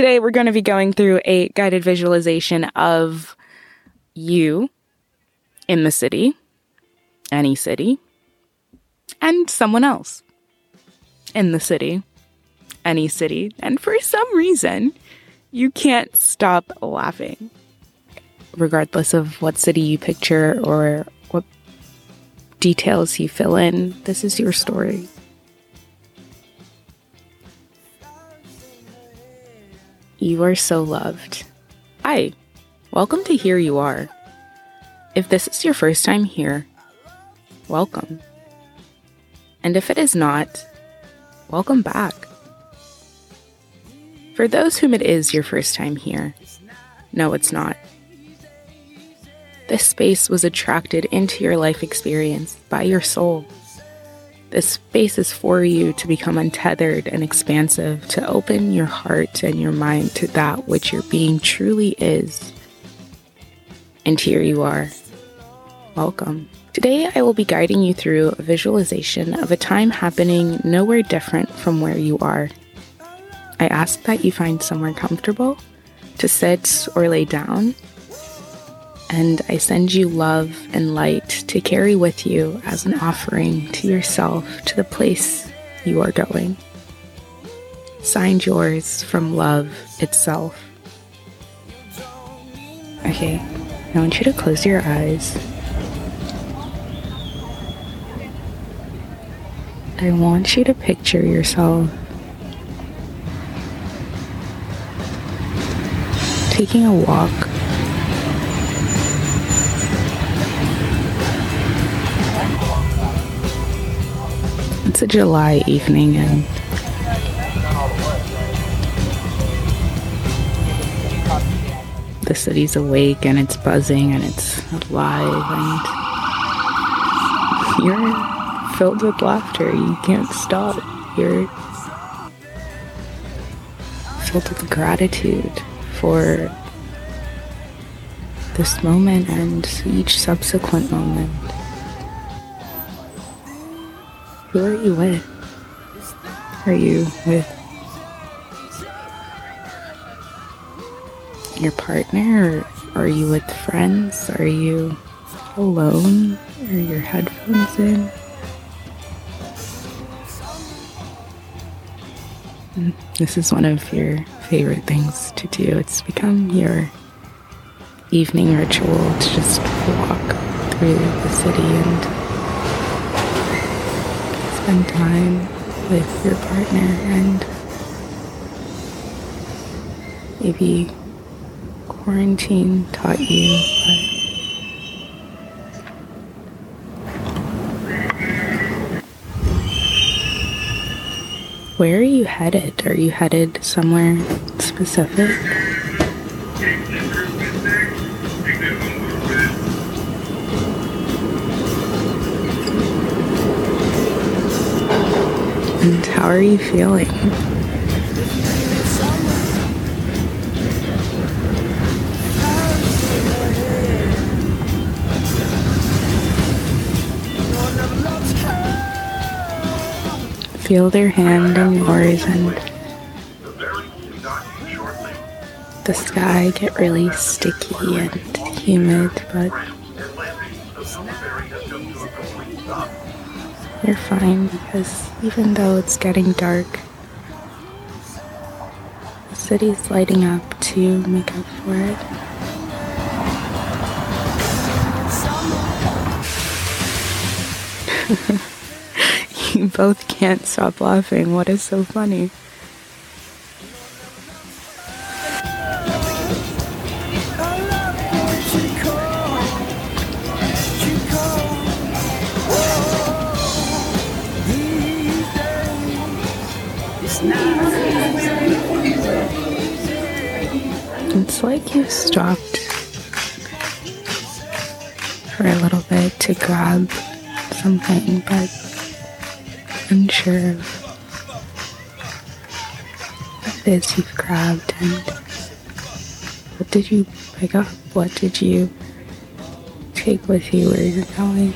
Today, we're going to be going through a guided visualization of you in the city, any city, and someone else in the city, any city. And for some reason, you can't stop laughing, regardless of what city you picture or what details you fill in. This is your story. You are so loved. Hi, welcome to Here You Are. If this is your first time here, welcome. And if it is not, welcome back. For those whom it is your first time here, no, it's not. This space was attracted into your life experience by your soul. This space is for you to become untethered and expansive, to open your heart and your mind to that which your being truly is. And here you are. Welcome. Today, I will be guiding you through a visualization of a time happening nowhere different from where you are. I ask that you find somewhere comfortable to sit or lay down and I send you love and light to carry with you as an offering to yourself to the place you are going. Signed yours from love itself. Okay, I want you to close your eyes. I want you to picture yourself taking a walk It's a July evening and the city's awake and it's buzzing and it's alive and you're filled with laughter. You can't stop. You're filled with gratitude for this moment and each subsequent moment. Who are you with? Are you with your partner or are you with friends? Are you alone? Are your headphones in? This is one of your favorite things to do. It's become your evening ritual to just walk through the city and spend time with your partner and maybe quarantine taught you, Where are you headed? Are you headed somewhere specific? How are you feeling? Feel their hand in yours and the sky get really sticky and humid, but you're fine because even though it's getting dark, the city's lighting up to make up for it. you both can't stop laughing. What is so funny? It's like you stopped for a little bit to grab something, but unsure of what it is you've grabbed and what did you pick up? What did you take with you where you're going?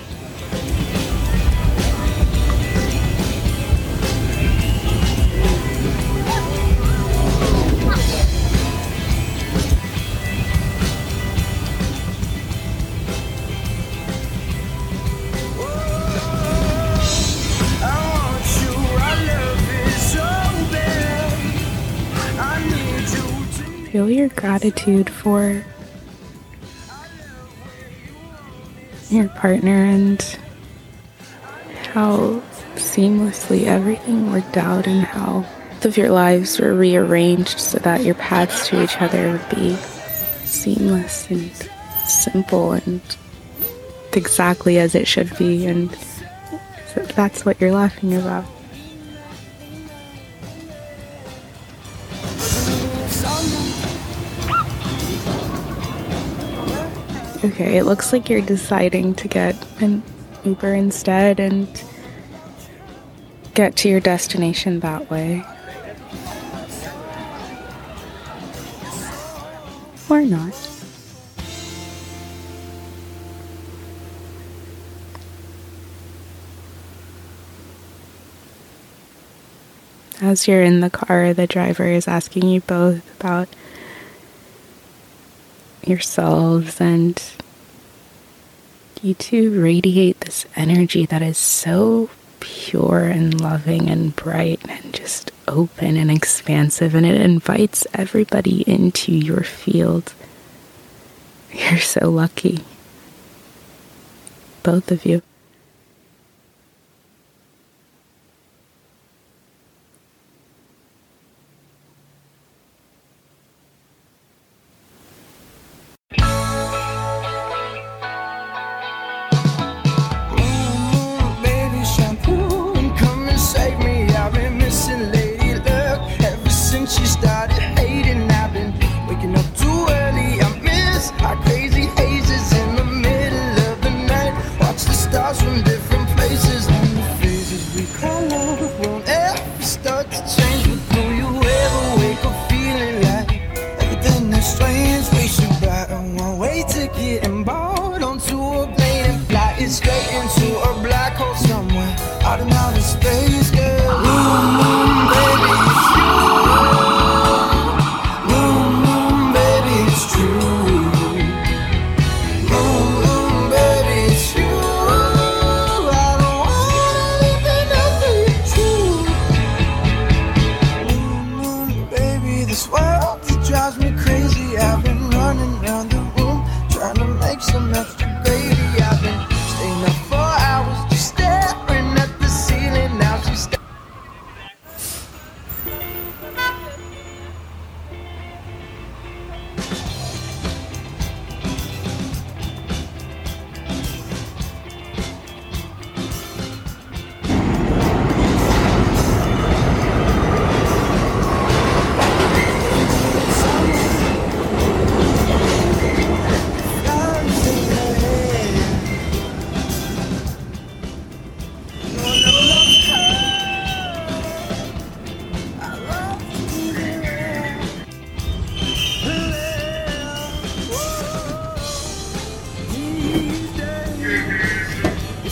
Your gratitude for your partner and how seamlessly everything worked out and how both of your lives were rearranged so that your paths to each other would be seamless and simple and exactly as it should be and that's what you're laughing about. Okay, it looks like you're deciding to get an Uber instead and get to your destination that way. Or not. As you're in the car, the driver is asking you both about yourselves, and you two radiate this energy that is so pure and loving and bright and just open and expansive, and it invites everybody into your field. You're so lucky. Both of you.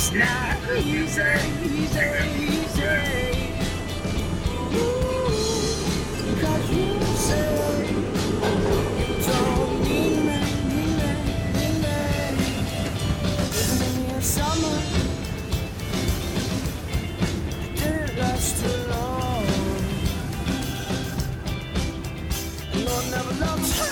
It's not easy, easy, easy. Cause you say, don't deny, deny, deny. Living in the summer, too long. Lord never loves her.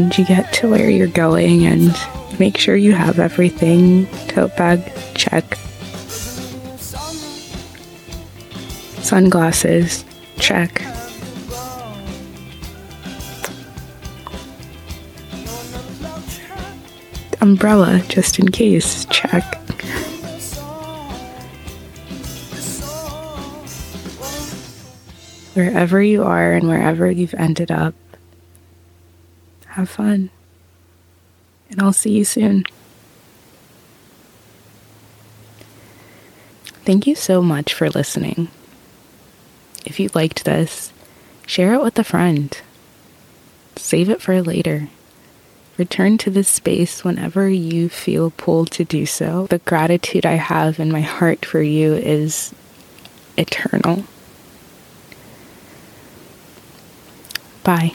and you get to where you're going and make sure you have everything. Tote bag, check. Sunglasses, check. Umbrella, just in case, check. Wherever you are and wherever you've ended up, have fun. And I'll see you soon. Thank you so much for listening. If you liked this, share it with a friend. Save it for later. Return to this space whenever you feel pulled to do so. The gratitude I have in my heart for you is eternal. Bye.